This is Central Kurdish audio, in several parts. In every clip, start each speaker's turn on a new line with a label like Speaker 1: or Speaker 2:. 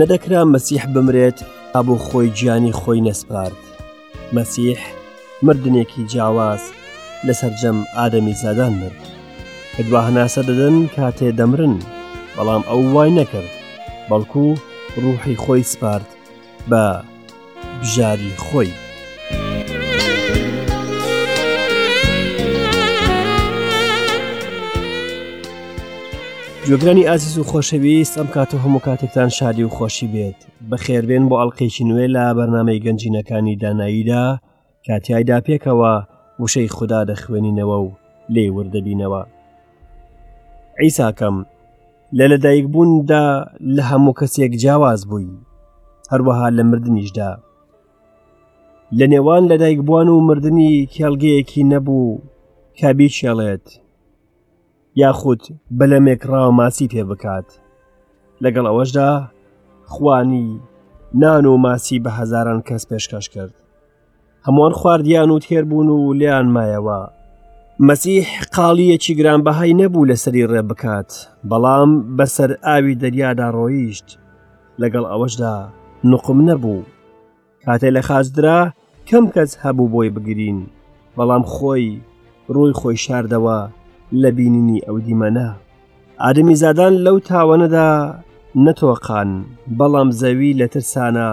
Speaker 1: نەدەکرا مەسیح بمرێت ئەبوو خۆی گیانی خۆی نەسپارد مەسیح مردنێکی جیاواز لە سەرجەم ئادەمی زادان مرد کە دوا هەناسە دەدەن کاتێ دەمرن بەڵام ئەو وای نەکرد بەڵکو ڕوحی خۆی سپارد بە بژاری خۆی. جۆگرانی ئازیز و خۆشەویست ئەم کات و هەموو کاتێکتان شادی و خۆشی بێت بەخێربێن بۆ ئەڵلقێکی نوێ لە بەرنمەی گەنجینەکانی داناییدا کاتیایدا پێکەوە وشەی خوددا دەخوێنینەوە و لێ وردەبینەوە ئەیساکەم لە لەدایک بووندا لە هەموو کەسێک جیاواز بووی هەروەها لە مردنیشدا لە نێوان لەدایک بووان و مردنی کێڵگەیەکی نەبوو کە بیچێڵێت یاخود بەلەمێک ڕاوماسی پێ بکات لەگەڵ ئەوەشدا خوانی نان و ماسی بە هەزاران کەس پێشکەش کرد هەمووان خواردیان و تێربوون و لیان مایەوە مەسیح قاڵیەکی گرانبەهای نەبوو لەسەری ڕێ بکات بەڵام بەسەر ئاوی دەریادا ڕۆیشت لەگەڵ ئەوەشدا نقم نەبوو کاتێ لە خاسترا کەم کەس هەبوو بۆی بگرین بەڵام خۆی ڕووی خۆی شاردەوە لە بینینی ئەو دیمەنە ئادەمی زادان لەو تاوانەدا نەتۆقان بەڵام زەوی لە ترسانە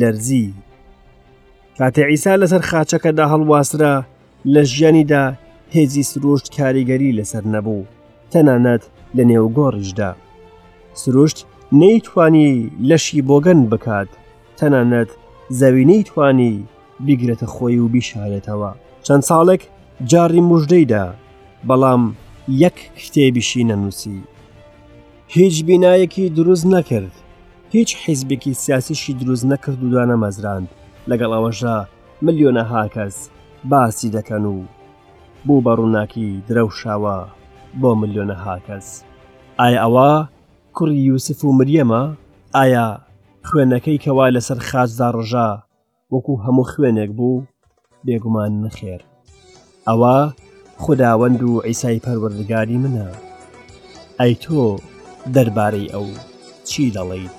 Speaker 1: لەرزی کاتێ ئیسا لەسەر خاچەکەدا هەڵواسرا لە ژیانیدا هێزی سروشت کاریگەری لەسەر نەبوو تەنانەت لە نێو گۆڕیشدا سروشت نەیتوانی لەشی بۆگەن بکات تەنانەت زەوی نەیتوانی بیگرێتە خۆی و بیشارێتەوە چەند ساڵێک جاری مژدەیدا بەڵام یەک کتێبیشی نەنووسی هیچ بینایەکی دروست نەکرد هیچ حیزبێکی سیاسیشی دروست نەکرد و دوانە مەزراند لەگەڵ ئەوەشە ملیۆنە هاکەس باسی دەکەن و بوو بە ڕووناکی درەوشاوە بۆ ملیۆنە هاکەس ئایا ئەوە کوڕی یوسف و مریەمە ئایا خوێنەکەی کەوا لەسەر خاچدا ڕژا وەکو هەموو خوێنێک بوو بێگومان نەخێر ئەوە خداوەند و ئیسای پەروەردگاری منە ئەی تۆ دەربارەی ئەو چی دەڵیت؟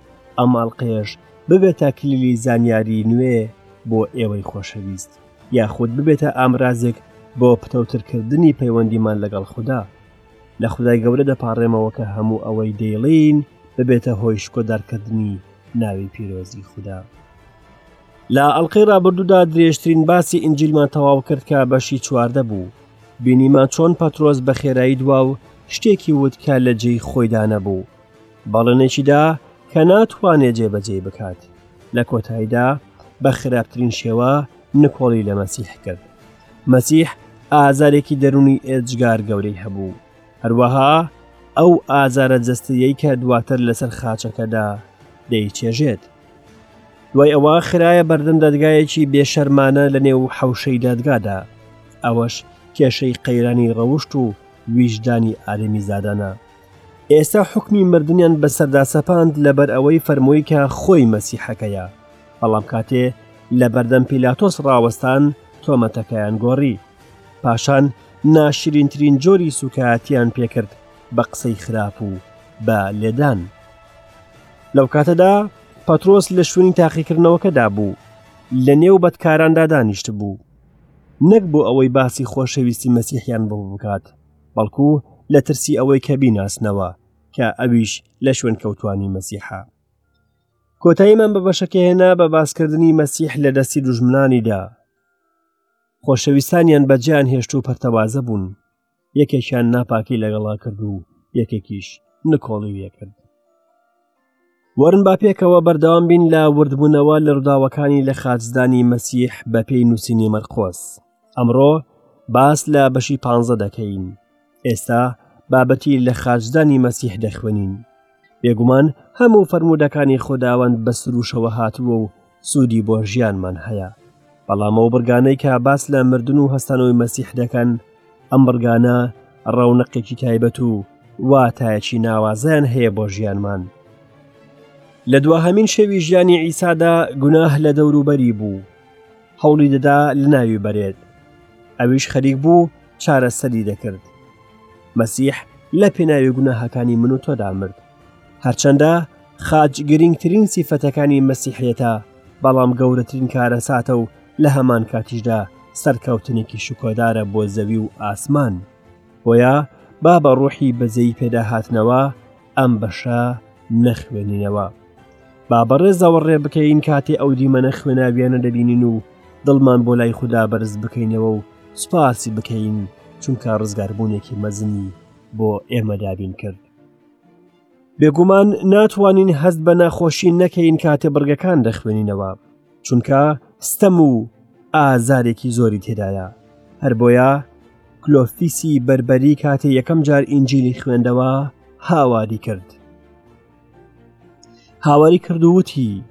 Speaker 1: ئەم ئەڵلقەیەش ببێتە کلیلی زانیاری نوێ بۆ ئێوەی خۆشەویست یاخود ببێتە ئامرازێک بۆ پتەوترکردنی پەیوەندیمان لەگەڵ خوددا لە خدای گەورە دەپارڕێمەوە کە هەموو ئەوەی دەیڵین ببێتە هۆی شکۆدارکردنی ناوی پیرۆزی خوددا. لە ئەڵلقەی ڕابردوودا درێژترین باسی ئینجیلمان تەواو کرد کە بەشی چواردە بوو بینیمان چۆن پەترۆز بە خێرایی دوا و شتێکی وت کە لە جێی خۆیدا نەبوو بەڵێنێکیدا کە ناتوانێت جێبەجێی بکات لە کۆتاییدا بە خراپترین شێوە نکۆڵی لە مەسیح کرد مەسیح ئازارێکی دەرونی ئێجگار گەورەی هەبوو هەروەها ئەو ئازارە جستەیەی کە دواتر لەسەر خاچەکەدا دەیچێژێت دوای ئەوە خراە بەردەم دادگایەکی بێشەرمانە لە نێو حەوشەی دادگادا ئەوەش کێشەی قەیرانی ڕەوشت و ویژدانی ئارێمی زادانە ئێستا حکمی مردنیان بەسەردا سەپاند لەبەر ئەوەی فەرمووی کە خۆی مەسیحەکەیە بەڵام کاتێ لە بەردەم پیلاتۆس ڕاوەستان تۆمەتەکەیان گۆڕی پاشان ناشرینترین جۆری سوکایەتیان پێکرد بە قسەی خراپ و بە لێدان لەو کاتەدا پەترۆس لە شوێنی تاقیکردنەوەکەدا بوو لە نێو بەدکاراندا دانیشت بوو نەک بۆ ئەوەی باسی خۆشەویستی مەسیحیان بۆ بکات بەڵکو لە ترسی ئەوەی کە بیناسنەوە کە ئەویش لە شوێن کەوتانی مەسیحە کۆتاییمان بە بەشەکە هێنا بە باسکردنی مەسیح لە دەستی دژمنانیدا خۆشەویستانیان بەجیان هێشت و پەرتەوازە بوون یەکێکیان ناپاکی لەگەڵا کرد و یەکێکیش نکۆڵی وێکرد وەرن با پێکەوە بەردەوام بین لە وردبوونەوە لە ڕووداوەکانی لە خاچدانی مەسیح بە پێی نووسینی مەرقۆس ئەمڕۆ باس لە بەشی پ دەکەین ئێستا بابەتی لە خاچدانی مەسیح دەخوێنین بێگومان هەموو فەرمودەکانی خۆداوەند بە سروشەوە هاتووە و سوودی بۆ ژیانمان هەیە بەڵام ئەو بڕگانەی کە باس لە مردن و هەستانەوەی مەسیح دەکەن ئەم بڕگانە ڕەونەقێکی تایبەت و واتایەکی ناوازەیان هەیە بۆ ژیانمان لە دواهمین شەوی ژیانی ئیسادا گوناه لە دەوروبەری بوو هەوڵی دەدا لە ناوی بەرێت ئەویش خەریک بوو چارەسەری دەکرد مەسیح لە پێناوی گوناهەکانی من و تۆدا مرد هەرچەندە خاچ گرنگترین سیفەتەکانی مەسیحێتە بەڵام گەورەترین کارەساتە و لە هەمان کاتیشدا سەرکەوتنێکی شکۆدارە بۆ زەوی و ئاسمان بۆیە با بە ڕۆحی بەزەی پێداهاتنەوە ئەم بەشە نەخوێنینەوە با بەڕێزەوە ڕێ بکەین کاتێ ئەو دیمەنە خوێناویانە دەبینین و دڵمان بۆ لای خوددا بەرز بکەینەوە و سوپاسی بکەین چونکە ڕزگاربوونێکی مەزنی بۆ ئێمە دابین کرد بێگومان ناتوانین هەست بە ناخۆشی نەکەین کاتێ بڕگەکان دەخوێنینەوە چونکە ستەم و ئازارێکی زۆری تێدایە هەر بۆیە کلۆفیسی بربەری کاتێ یەکەم جار ئینجیلی خوێندەوە هاواری کرد هاواری کردووتی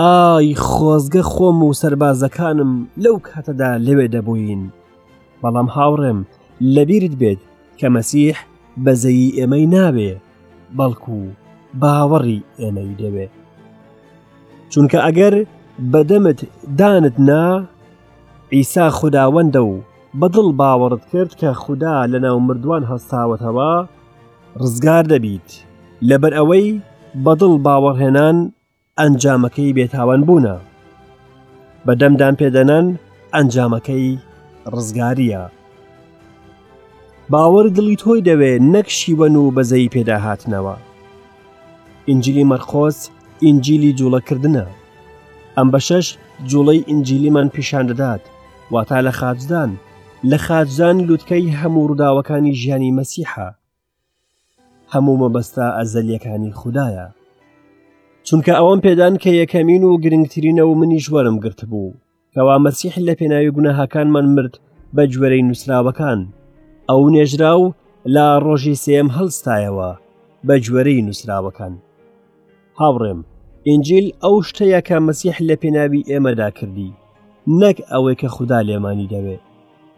Speaker 1: ئای خۆزگە خۆم و سربازەکانم لەو کاتەدا لەوێ دەبووین بەڵام هاوڕێم لەبیرت بێت کە مەسیح بەزەیی ئێمەی ناوێ بەڵکو باوەڕی ئێمەی دەوێ چونکە ئەگەر بەدەمت دانت نا ئیسا خودداوەندە و بەدڵ باوەڕت کرد کە خوددا لە ناو مردووان هەستاوەتەوە ڕزگار دەبیت لەبەر ئەوەی بەدڵ باوەڕهێنان ئەنجامەکەی بێتاوان بوونە بەدەمدان پێدەنان ئەنجامەکەی ڕزگاریە باوەڕ دڵی تۆی دەوێ نەک شیوەن و بەزەی پێداهاتنەوە ئینجلی مەرخۆز ئینجیلی جوڵەکردە ئەم بەشەش جوڵەی ئینجیلیمان پیشان دەدات واتا لە خاچدان لە خاچدان لوتکەی هەموو ڕووداوەکانی ژیانی مەسیحە هەموو مەبەستە ئەزەلیەکانی خوددایە چونکە ئەوەم پێدان کە یەکەمین و گرنگترینە و منیش وەرم گرت بوو کەوا مەسیح لە پێناوی گوناهاکانمان مرد بە گوێرەی نووسراوەکان ئەو نێژرا و لە ڕۆژی سێم هەڵستایەوە بە گوێرەی نووسراوەکان هاوڕێم، ئینجیل ئەو شتەیە کە مەسیح لە پێناوی ئێمەدا کردی، نەک ئەوەی کە خودا لێمانی دەوێ.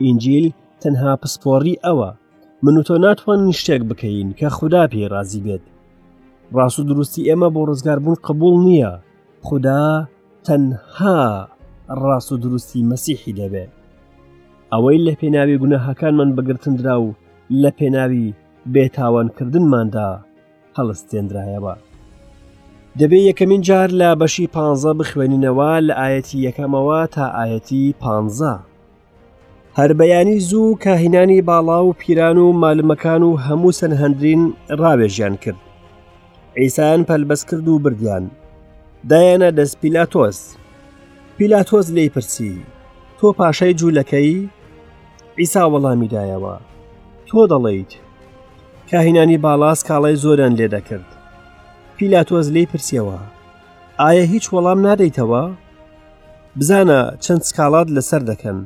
Speaker 1: ئینجیل تەنها پسپۆڕی ئەوە، من و تۆ ناتوانین شتێک بکەین کە خودا پێی ڕازی بێت. ڕاست و دروستی ئێمە بۆ ڕزگاربوون قبول نییە، خودا تەنها ڕاست و دروستی مەسیحی دەبێ. ئەوەی لە پێناوی گوناهەکانمان بەگرتندرا و لە پێناوی بێتاوانکردنماندا هەڵستێنرایەوە دەبێ یەکەمین جار لە بەشی پ بخوێنینەوە لە ئاەتی یەکەمەوە تا ئاەتی پ هەر بەیانی زوو کە هینانی باڵا و پیران و مالمەکان و هەموو سن هەندرین ڕاوێژیان کرد ئەیسان پەلبەست کرد و بردیان دایەنە دەست پیلاتۆس پیلاتۆس لی پرسی تۆ پاشای جوولەکەی عیسا وەڵامی دایەوە تۆ دەڵێیت کاهینانی باڵا سکاڵای زۆران لێ دەکرد پیلاتۆز لی پرسیەوە ئایا هیچ وەڵام نادەیتەوە بزانە چەند سکاڵات لەسەر دەکەن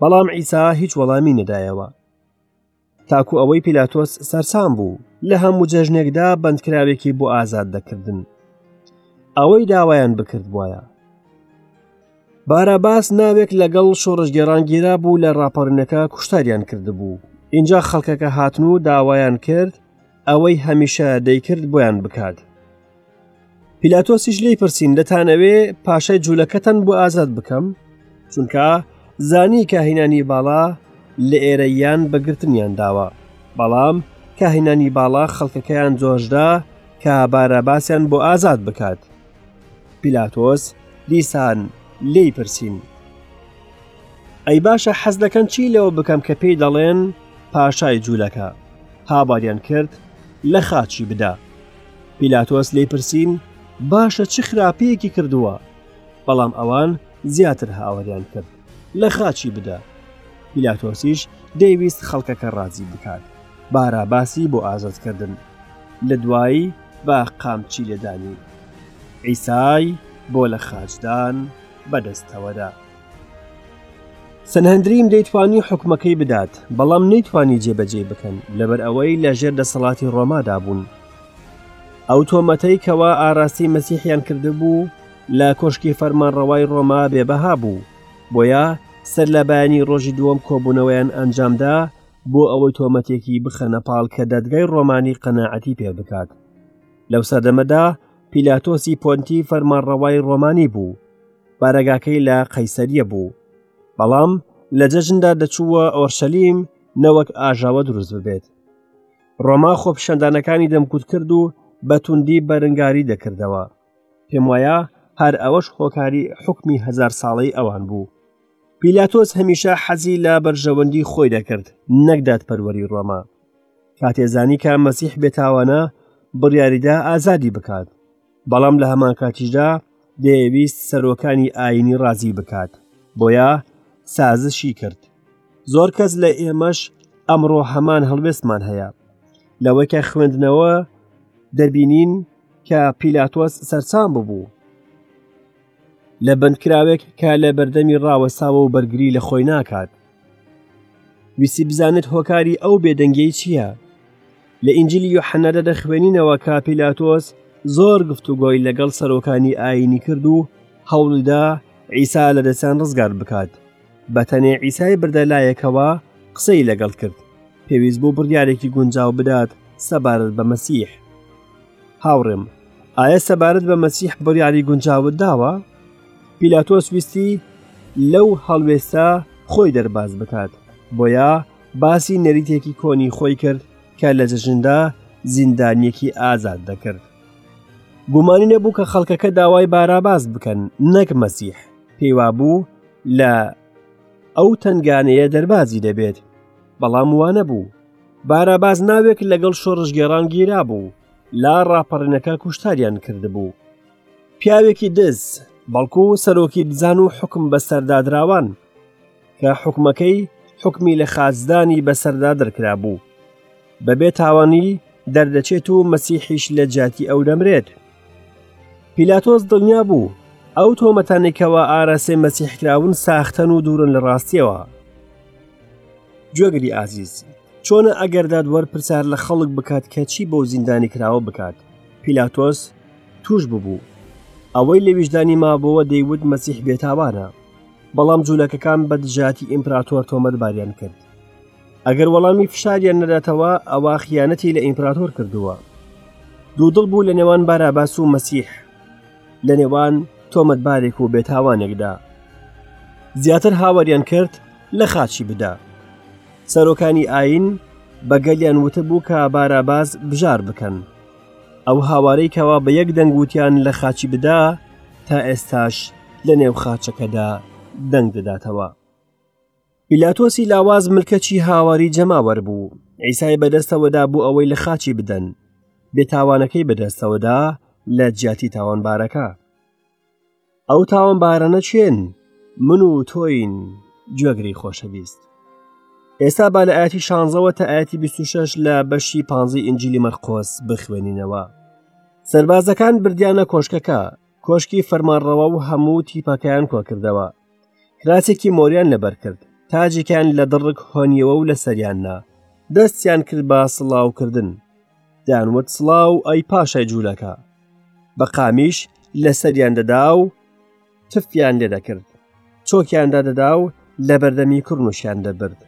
Speaker 1: بەڵام ئیسا هیچ وەڵامی نەدایەوە تاکو ئەوەی پیلاتۆس سەرسام بوو لە هەموو جەژنێکدا بەندکراوێکی بۆ ئازاد دەکردن ئەوەی داوایان بکرد وایە باراباس ناوێک لەگەڵ شۆڕژگەێران گیرا بوو لە ڕاپەڕینەکە کوشتاریان کردبوو اینجا خەڵکەکە هاتن و داوایان کرد ئەوەی هەمیشە دەیکرد بۆیان بکات پیلاتۆسیش لی پرسین دەتانەوێ پاشای جوولەکەتەن بۆ ئازاد بکەم چونکە زانی کاهینانی باڵا لە ئێرەیان بەگرتنیان داوە بەڵام کاهینانی باڵا خەڵکەکەیان جۆشدا کە بارە باسییان بۆ ئازاد بکات پیلاتۆس دیسان لێی پرسین ئەی باشە حەز دەکەن چی لەوە بکەم کە پێی دەڵێن پاشای جوولەکە هاواریان کرد لە خاچی بدا پیلاتۆس لێی پرسین باشە چ خراپەیەکی کردووە بەڵام ئەوان زیاتر هاوریان کرد لە خاچی بدە. پیلاتۆسیش دەیویست خەڵکەکە ڕازی بکات باراباسی بۆ ئازادکردن لە دوایی بە قامچی لێدانی عیسای بۆ لە خاچدان بەدەستەوەدا. سەنهەندریم دەیتوانی حکومەکەی بدات بەڵام نەیتوانی جێبەجێی بکەن لەبەر ئەوەی لە ژێر دەسەڵاتی ڕۆمادا بوون ئەو تۆمەتەی کەوا ئاراستی مەسیحیان کردبوو لە کۆشکی فەرمانڕەوای ڕۆما بێ بەها بوو بۆیە سەر لە بەیانی ڕۆژی دووەم کۆبوونەوەیان ئەنجامدا بۆ ئەوەی تۆمەتێکی بخەنە پاڵ کە دەدگای ڕۆمانی قەنەعەتی پێ بکات لەو سەردەمەدا پیلاتۆسی پۆنتی فەرمانڕەوای ڕۆمانی بوو بارەگاکەی لە قەیسەریە بوو بەڵام لە جەژندا دەچووە ئۆرشەلیم نەوەک ئاژاوە دروست ببێت ڕۆما خۆپشاندانەکانی دەمکوت کرد و بەتوندی بەرنگاری دەکردەوە پێم وایە هەر ئەوەش هۆکاری حکمی هزار ساڵەی ئەوان بوو پیلاتۆس هەمیشە حەزی لە بەرژەوەندی خۆی دەکرد نەکدات پەروەری ڕۆما کاتێزانی کە مەسیح بێتاوانە بڕیاریدا ئازادی بکات بەڵام لە هەمان کاتیشدا دەیەویست سەرۆکانی ئاینی ڕازی بکات بۆیە سازشی کرد زۆر کەس لە ئێمەش ئەمڕۆ هەمان هەڵوێستمان هەیە لەوەی کە خوێندنەوە دەبینین کە پیلاتۆس سەرسام ببوو لە بەندکراوێک کە لە بەردەمی ڕاوەساوە و بەرگری لە خۆی ناکات ویسی بزانێت هۆکاری ئەو بێدەنگی چییە لە ئینجلی یحەنەدە دەخوێنینەوە کە پیلاتۆس زۆر گفتوگۆی لەگەڵ سەرۆکانی ئاینی کرد و هەوڵدا عیسا لە دەستیان ڕزگار بکات بە تەنێ ئیسای بردە لایەکەوە قسەی لەگەڵ کرد پێویست بوو بڕیارێکی گونجاو بدات سەبارەت بە مەسیح هاوڕێم ئایا سەبارەت بە مەسیح بڕیاری گونجاوت داوە پیلاتۆس ویستی لەو هەڵوێستە خۆی دەرباز بکات بۆیە باسی نەریتێکی کۆنی خۆی کرد کە لە جەژندا زیندانیەکی ئازاد دەکرد گومانی نەبوو کە خەڵکەکە داوای باراباز بکەن نەک مەسیح پێیوابوو لە ئەو تنگانەیە دەربازی دەبێت بەڵام وانە بوو باراباز ناوێک لەگەڵ شۆڕژگێڕان گیرا بوو لا ڕاپەڕینەکە کوشتاریان کردبوو پیاوێکی دز بەڵکو سەرۆکی دزان و حکم بەسەردادراوان کە حکومەکەی حکمی لە خازدانی بەسەردا دەرکرا بوو بەبێ تاوانی دەردەچێت و مەسیحیش لە جیاتی ئەو دەمرێت پیلاتۆس دڵنیا بوو ئەو تۆمەتانێکەوە ئاراسی مەسیحکراون ساختەن و دوورن لە ڕاستیەوە جوێگری ئازیز چۆنە ئەگەر دادوەر پرسیار لە خەڵک بکات کە چی بۆ زیندانی کراوە بکات پیلاتۆس توش ببوو ئەوەی لە ویژدانی مابەوە دەیوت مەسیح بێتاوانە بەڵام جوولەکەکان بە دژایەتی ئیمپراتۆر تۆمەتباریان کرد ئەگەر وەڵامی فشاریان نەداتەوە ئەوە خیانەتی لە ئیمپراتۆر کردووە دوودڵ بوو لە نێوان باراباس و مەسیح لە نێوان تۆمەتبارێک و بێتاوانێکدا زیاتر هاوەریان کرد لە خاچی بدا سەرۆکانی ئاین بەگەلیان وتبوو کە باراباز بژار بکەن ئەو هاوارەی کەوا بە یەک دەنگ وتیان لە خاچی بدا تا ئێستاش لە نێو خاچەکەدا دەنگ دەداتەوە پیلاتۆسی لاواز ملکەچی هاواری جەماوەر بوو ئەیسای بەدەستەوەدا بوو ئەوەی لە خاچی بدەن بێتاوانەکەی بەدەستەوەدا لە جیاتی تاوانبارەکە ئەو تاوانبارانە چێن من و تۆین گوێگری خۆشەویست ئێستا با لە ئاتی شانزەوە تا ئاتی 26 لە بەشی پانزی ئنجلی مەرقۆس بخوێنینەوە سربازەکان بردیانە کۆشکەکە کۆشکی فەرمانڕەوە و هەموو تیپەکەیان کۆکردەوە کراسێکی مۆریان لەبەر کرد تاجێکیان لە دڕک هۆنیەوە و لە سەریاننا دەستیان کرد بە سڵاوکردن دانوت سڵاو ئەی پاشای جوولەکە بە قامیش لەسەریان دەدا و تفیان لێ دەکرد چۆکیاندا دەدا و لە بەردەمی کوڕنوشیان دەبرد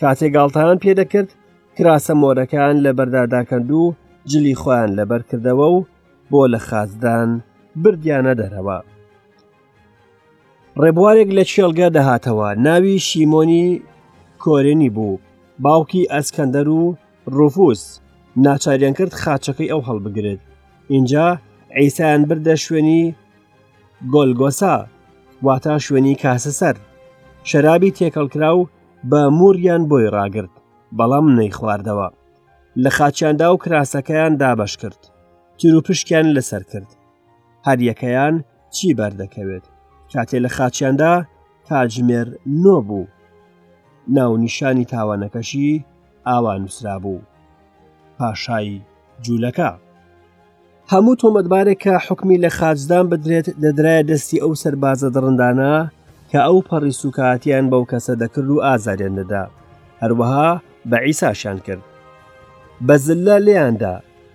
Speaker 1: کاتێ گاڵتان پێ دەکرد کراسە مۆرەکان لە بەرداداکەند و جلی خۆیان لەبەر کردەوە و بۆ لە خازدان بردیانە دەرەوە ڕێبوارێک لە چێلگە دەهاتەوە ناوی شیمۆنی کۆرێنی بوو باوکی ئەسکەندەر و ڕوفوس ناچاریان کرد خاچەکەی ئەو هەڵبگرێت اینجا ئەیسایان بردە شوێنی گۆلگۆسا واتا شوێنی کاسە سەر شەرابی تێکەڵکرا و بە موریان بۆی ڕاگرت بەڵام نەی خواردەوە لە خاچیاندا و کراسەکەیان دابش کرد تیروپشکیان لەسەر کرد هەریەکەیان چی بەردەکەوێت کاتێ لە خاچیاندا کاتژمێر نۆ بوو ناونیشانی تاوانەکەشی ئاوا نووسرا بوو پاشای جوولەکە هەموو تۆمەتبارێک کە حکمی لە خاچدان بدرێت دەدرایە دەستی ئەو سەربازە دڕندانە کە ئەو پەڕی سوکاتیان بەو کەسە دەکرد و ئازاریان دەدا هەروەها بە عیساشان کرد بە زللا لێیاندا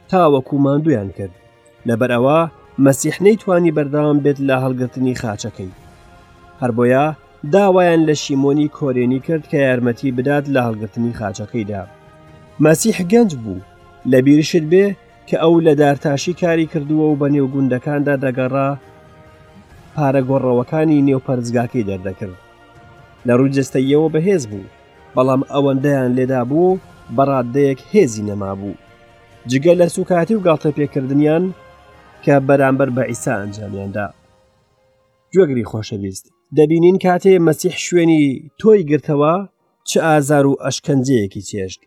Speaker 1: تاوەکو ماندویان کرد لەبەر ئەوە مەسیح نەیتوانی بەردەوام بێت لە هەڵگرتنی خاچەکەی هەر بۆیە داوایان لە شیمۆنی کۆرێنی کرد کە یارمەتی بدات لە هەڵگرتنی خاچەکەیدا مەسیح گەنج بوو لە بیرشت بێ کە ئەو لە دارتاشی کاری کردووە و بە نێو گوندەکاندا دەگەڕا پارە گۆڕەوەکانی نێو پەرزگاکەی دەردەکرد لە ڕووی جستەیەوە بەهێز بوو بەڵام ئەوەندەیان لێدا بوو بەڕاددەیەک هێزی نەمابوو جگە لە سوکایەتی و گاڵتە پێکردنیان کە بەرامبەر بە ئیسا ئەنجامیاندا گوێگری خۆشەویست دەبینین کاتێ مەسیح شوێنی تۆی گرتەوە چ ئازار و ئەشکەنجەیەکی چێشت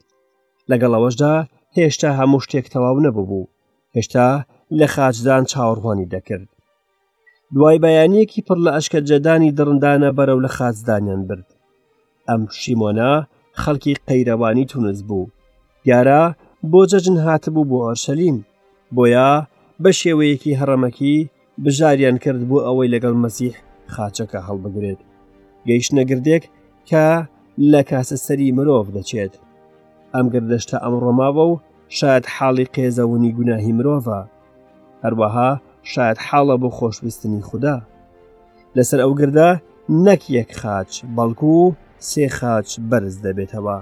Speaker 1: لەگەڵ ئەوەشدا هێشتا هەموو شتێک تەواو نەبوو بوو هێشتا لە خاچدان چاوەڕوانی دەکرد دوای بەیانیەکی پڕ لە ئەشکەجەدانی دڕندانە بەرەو لە خازدانیان برد ئەم شیمۆنا خەڵکی قەیرەوانی تونس بوو دیارە بۆ جەجن هاتبوو بۆ ئۆرشەلیم بۆیە بە شێوەیەکی هەڕەمەکی بژاریان کرد بۆ ئەوەی لەگەڵ مەسیح خاچەکە هەڵبگرێت گەیشتە گردێک کە لە کاسە سەری مرۆڤ دەچێت ئەم گردەشتە ئەمڕۆماوە و شاید حاڵی قێزەونی گوناهی مرۆڤە هەروەها شاید حاڵە بۆ خۆشویستنی خوددا لەسەر ئەو گردە نەک یەک خاچ بەڵکو و سێ خاچ بەرز دەبێتەوە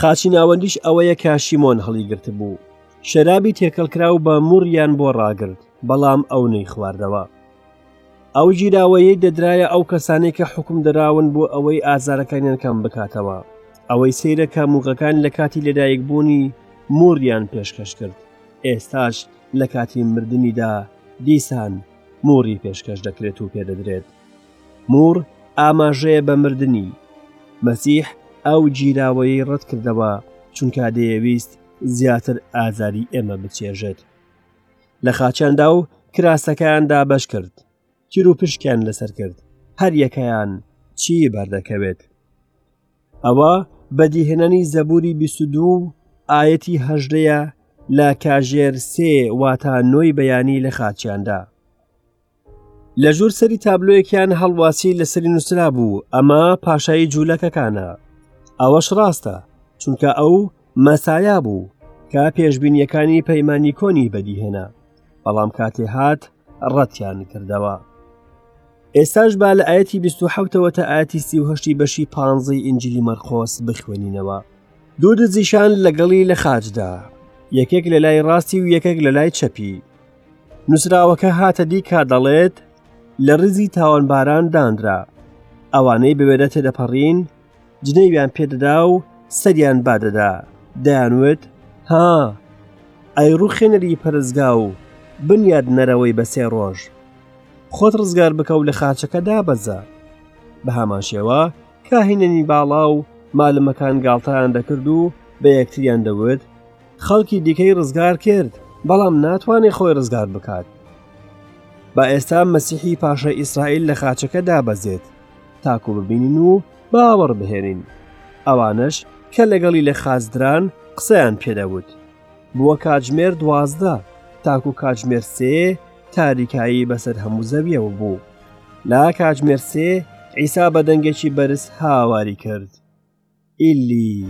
Speaker 1: خاچی ناوەندیش ئەوەیە کە شیمۆن هەڵیگرت بوو شەرابی تێکەڵکراو بە موڕیان بۆ ڕاگرت بەڵام ئەو نەی خواردەوە ئەو گیراوەیەی دەدرایە ئەو کەسانەی کە حکم دەراون بۆ ئەوەی ئازارەکانیان کەم بکاتەوە ئەوەی سەیرە کە موغەکان لە کاتی لەدایک بوونی موریان پێشکەش کرد ئێستاش لە کاتی مردنیدا دیسان موری پێشکەش دەکرێت و پێدەدرێت مور ئاماژەیە بە مردنی مەسیح ئەو گیراوەیەی ڕەت کردەوە چونکە دەیەویست زیاتر ئازاری ئێمە بچێژێت لە خاچیاندا و کراسەکەیاندا بەش کرد تیر و پشکیان لەسەر کرد هەر یەکەیان چی بەردەکەوێت ئەوە بەدیهێنانی زەبوری 22 ئاەتی هەژدەیە لە کاژێر سێ واتا نۆی بەیانی لە خاچیاندا لە ژوور سەری تابلۆیەکیان هەڵواسی لەسەری نووسرا بوو ئەمە پاشایی جوولەکەکانە ئەوەش ڕاستە چونکە ئەو مەسایا بوو کە پێشببینیەکانی پەیمانانی کۆنی بەدیهێنا بەڵام کاتێ هات ڕەتیان کردەوە ئێستاش با لە ئاەتی 1970ەوە تا ئاەتی سیهشتی بەشی پانزەی ئنجلی مەرقۆس بخوێنینەوە دوو دزیشان لەگەڵی لە خاجدا یەکێک لە لای ڕاستی و یەکێک لە لای چەپی نووسراوەکە هاتە دیکە دەڵێت لە ڕیزی تاوانباران دانرا ئەوانەی بەوێرە تێدەپەڕین جنێویان پێدەدا و سەریان بادەدا دەیانوت ها ئەی ڕوخێنەری پەرزگا و بنیاد نەرەوەی بە سێ ڕۆژ خۆت ڕزگار بکە و لە خاچەکە دابەزە بە هەمان شێوە کاهینەنی باڵا و مالمەکان گاڵتەیان دەکرد و بە یەکتریان دەوت خەڵکی دیکەی ڕزگار کرد بەڵام ناتوانێت خۆی ڕزگار بکات با ئێستا مەسیحی پاشە ئیسرائیل لە خاچەکە دابەزێت تاکو ببینین و باوەڕ بهێنین ئەوانش کە لەگەڵی لە خازدران قسەیان پێدەوت بووە کاتژمێر دوازدە تاکو کاتژمێر سێ تاریکایی بەسەر هەموو زەویەوە بوو لا کاتژمێر سێ ئیسا بە دەنگێکی بەرز هاواری کرد ئیلی،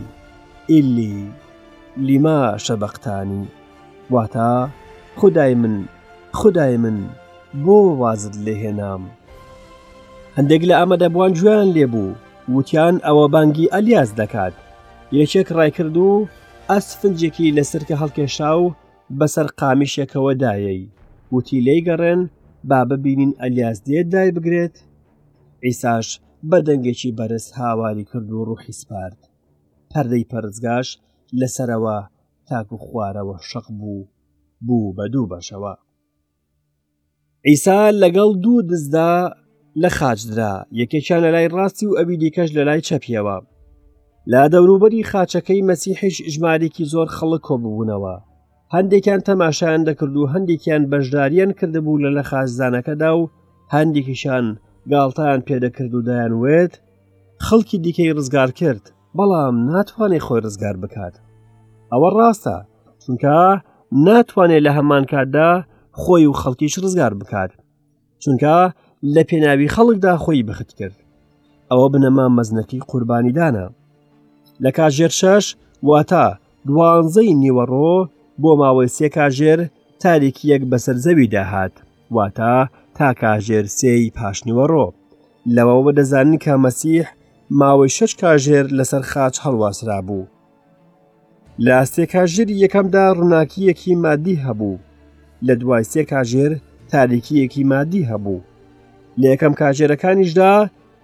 Speaker 1: ئیلی، لیما شەبەقتانی، واتە، خودای من، خودای من، بۆ وازت لێ هێنام؟ هەندێک لە ئامادەبووان گوێیان لێ بوو، وتیان ئەوە بانگی ئەلیاس دەکات، یەکێک ڕای کرد و ئەسفنجێکی لە سرکە هەڵکێشا و بەسەر قامیشێکەوە دایەی، وتی لێی گەڕێن با ببینین ئەلیاس دێت دایبگرێت؟ ئیساش بە دەنگێکی بەرز هاواری کرد و ڕوحی سپارد پەردەی پەرزگاش لەسەرەوە تاک و خوارەوە شەق بوو بوو بە دوو بەشەوە ئیسا لەگەڵ دوو دزدا لە خاچدرا یەکێکیان لە لای ڕاستی و ئەوی دیکەش لە لای چەپیەوە لا دەوروبەری خاچەکەی مەسیحش ژمارێکی زۆر خەڵک کۆببوونەوە هەندێکیان تەماشایان دەکرد و هەندێکیان بەشداریان کردبوو لە لە خازدانەکەدا و هەندێکیشان گاڵتەیان پێدەکرد و دەیان وێت خەڵکی دیکەی ڕزگار کرد بەڵام ناتوانێت خۆی ڕزگار بکات ئەوە ڕاستە چونکە ناتوانێت لە هەمان کاتدا خۆی و خەڵکیش ڕزگار بکات چونکە لە پێناوی خەڵکدا خۆی بخت کرد ئەوە بنەما مەزنەکەی قوربانیدانە لە کاژێر شەش واتە دوانزەی نیوەڕۆ بۆ ماوەی سێ کاژێر تاریکیەک بەسەر زەوی داهات واتە تا کاژێر سێی پاشنیوەڕۆ لەوەوە دەزانن کە مەسیح ماوەی شش کاژێر لەسەر خاچ هەڵواسرا بوو لە سێ کاژێری یەکەمدا ڕووناکییەکی مادی هەبوو لە دوای سێ کاژێر تاریکییەکی مادی هەبوو لە یەکەم کاژێرەکانیشدا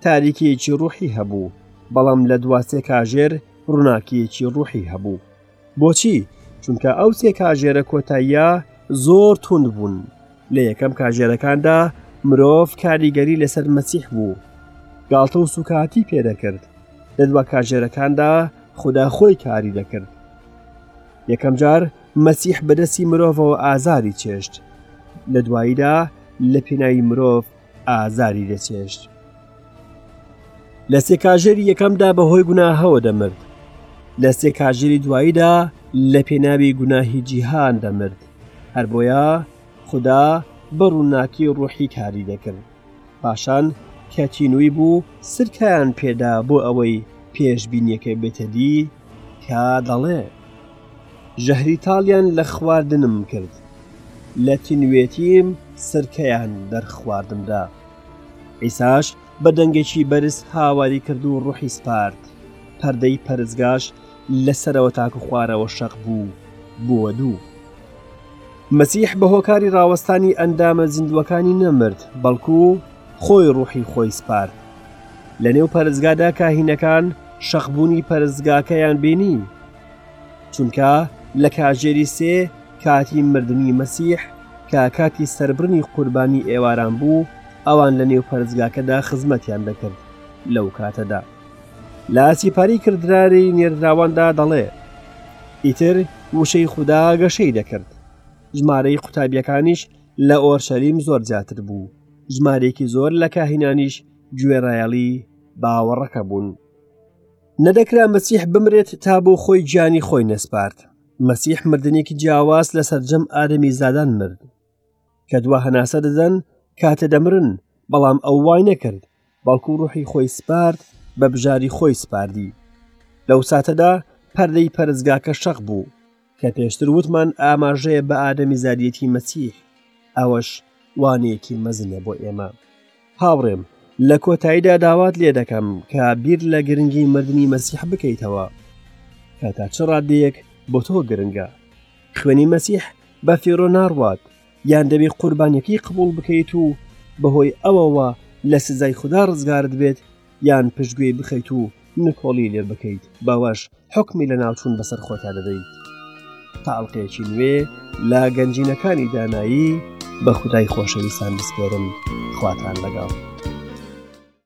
Speaker 1: تاریکیەکی ڕوحی هەبوو بەڵام لە دوا سێ کاژێر ڕووناکیەکی ڕوحی هەبوو بۆچی چونکە ئەو سێ کاژێرە کۆتاییە زۆر تونند بوون لە یەکەم کاژێرەکاندا مرۆڤ کاریگەری لەسەر مەسیح بوو گاڵتە و سوکاتی پێدەکرد لە دوا کاژێرەکاندا خدا خۆی کاری دەکرد یەکەم جار مەسیح بەدەستی مرۆڤەوە ئازاری چێشت لە دواییدا لە پێناوی مرۆڤ ئازاری دەچێشت لە سێ کاژێری یەکەمدا بەهۆی گوناهەوە دەمرد لە سێ کاژێری دواییدا لە پێناوی گوناهی جیهان دەمرد هەر بۆیە خدا بە ڕووناکی ڕۆحی کاری دەکرد پاشان کەتینووی بوو سرکیان پێدا بۆ ئەوەی پێشببینیەکە بێتە دی کە دەڵێ، ژەهری تاڵیان لە خواردنم کرد، لە تینوێتیم سرکەیان دەرخواردم دا. عیساش بە دەنگێکی بەرز هاواری کرد و ڕوحی سپارد، پەردەی پەرستگاش لە سەرەوە تاکو خوارەوە شەق بوو بووە دوو. مەسیح بە هۆکاری ڕاوەستانی ئەندامە زیندووەکانی نەمرد، بەڵکو خۆی ڕوحی خۆی سپارد. لە نێو پەرستگادا کاهینەکان شەقبوونی پەرستگاکەیان بینی. چونکە لە کاژێری سێ کاتی مردنی مەسیح کە کاتی سەربڕنی قوربانی ئێواران بوو ئەوان لە نێو پەرستگاکەدا خزمەتیان دەکرد لەو کاتەدا. لە سیپاری کردراێی نێردراواندا دەڵێ ئیتر وشەی خودا گەشەی دەکرد. ژمارەی قوتابیەکانیش لە ئۆرشەلیم زۆر زیاتر بوو. ژمارێکی زۆر لە کاهینانیش گوێڕایەڵی باوەڕەکە بوون نەدەکرا مەسیح بمرێت تا بۆ خۆی گیانی خۆی نەسپارد مەسیح مردنێکی جیاواز لە سەرجەم ئادەمی زادان مرد کە دوا هەناسە دەدەن کاتێ دەمرن بەڵام ئەو وای نەکرد بەڵکو ڕوحی خۆی سپارد بە بژاری خۆی سپاردی لەو ساتەدا پەردەی پەرزگاکە شەق بوو کە پێشتر وتمان ئاماژەیە بە ئادەمی زادیەتی مەسیح ئەوەش وانەیەکی مەزنە بۆ ئێمە هاوڕێم لە کۆتاییدا داوات لێ دەکەم کە بیر لە گرنگی مردنی مەسیح بکەیتەوە کە تا چ ڕادەیەک بۆ تۆ گرنگە خوێنی مەسیح بە فێرۆ ناڕوات یان دەبێ قوربانیەکەی قبول بکەیت و بەهۆی ئەوەوە لە سزای خوددا ڕزگارت بێت یان پشتگوێی بخەیت و نکۆڵی لێ بکەیت باوەش حکمی لە ناوچون بەسەر خۆتا دەدەیت تاڵقێکی نوێ لا گەنجینەکانی دانایی بە خودای خۆشەویستان بسپێرن خواتان لەگەڵ.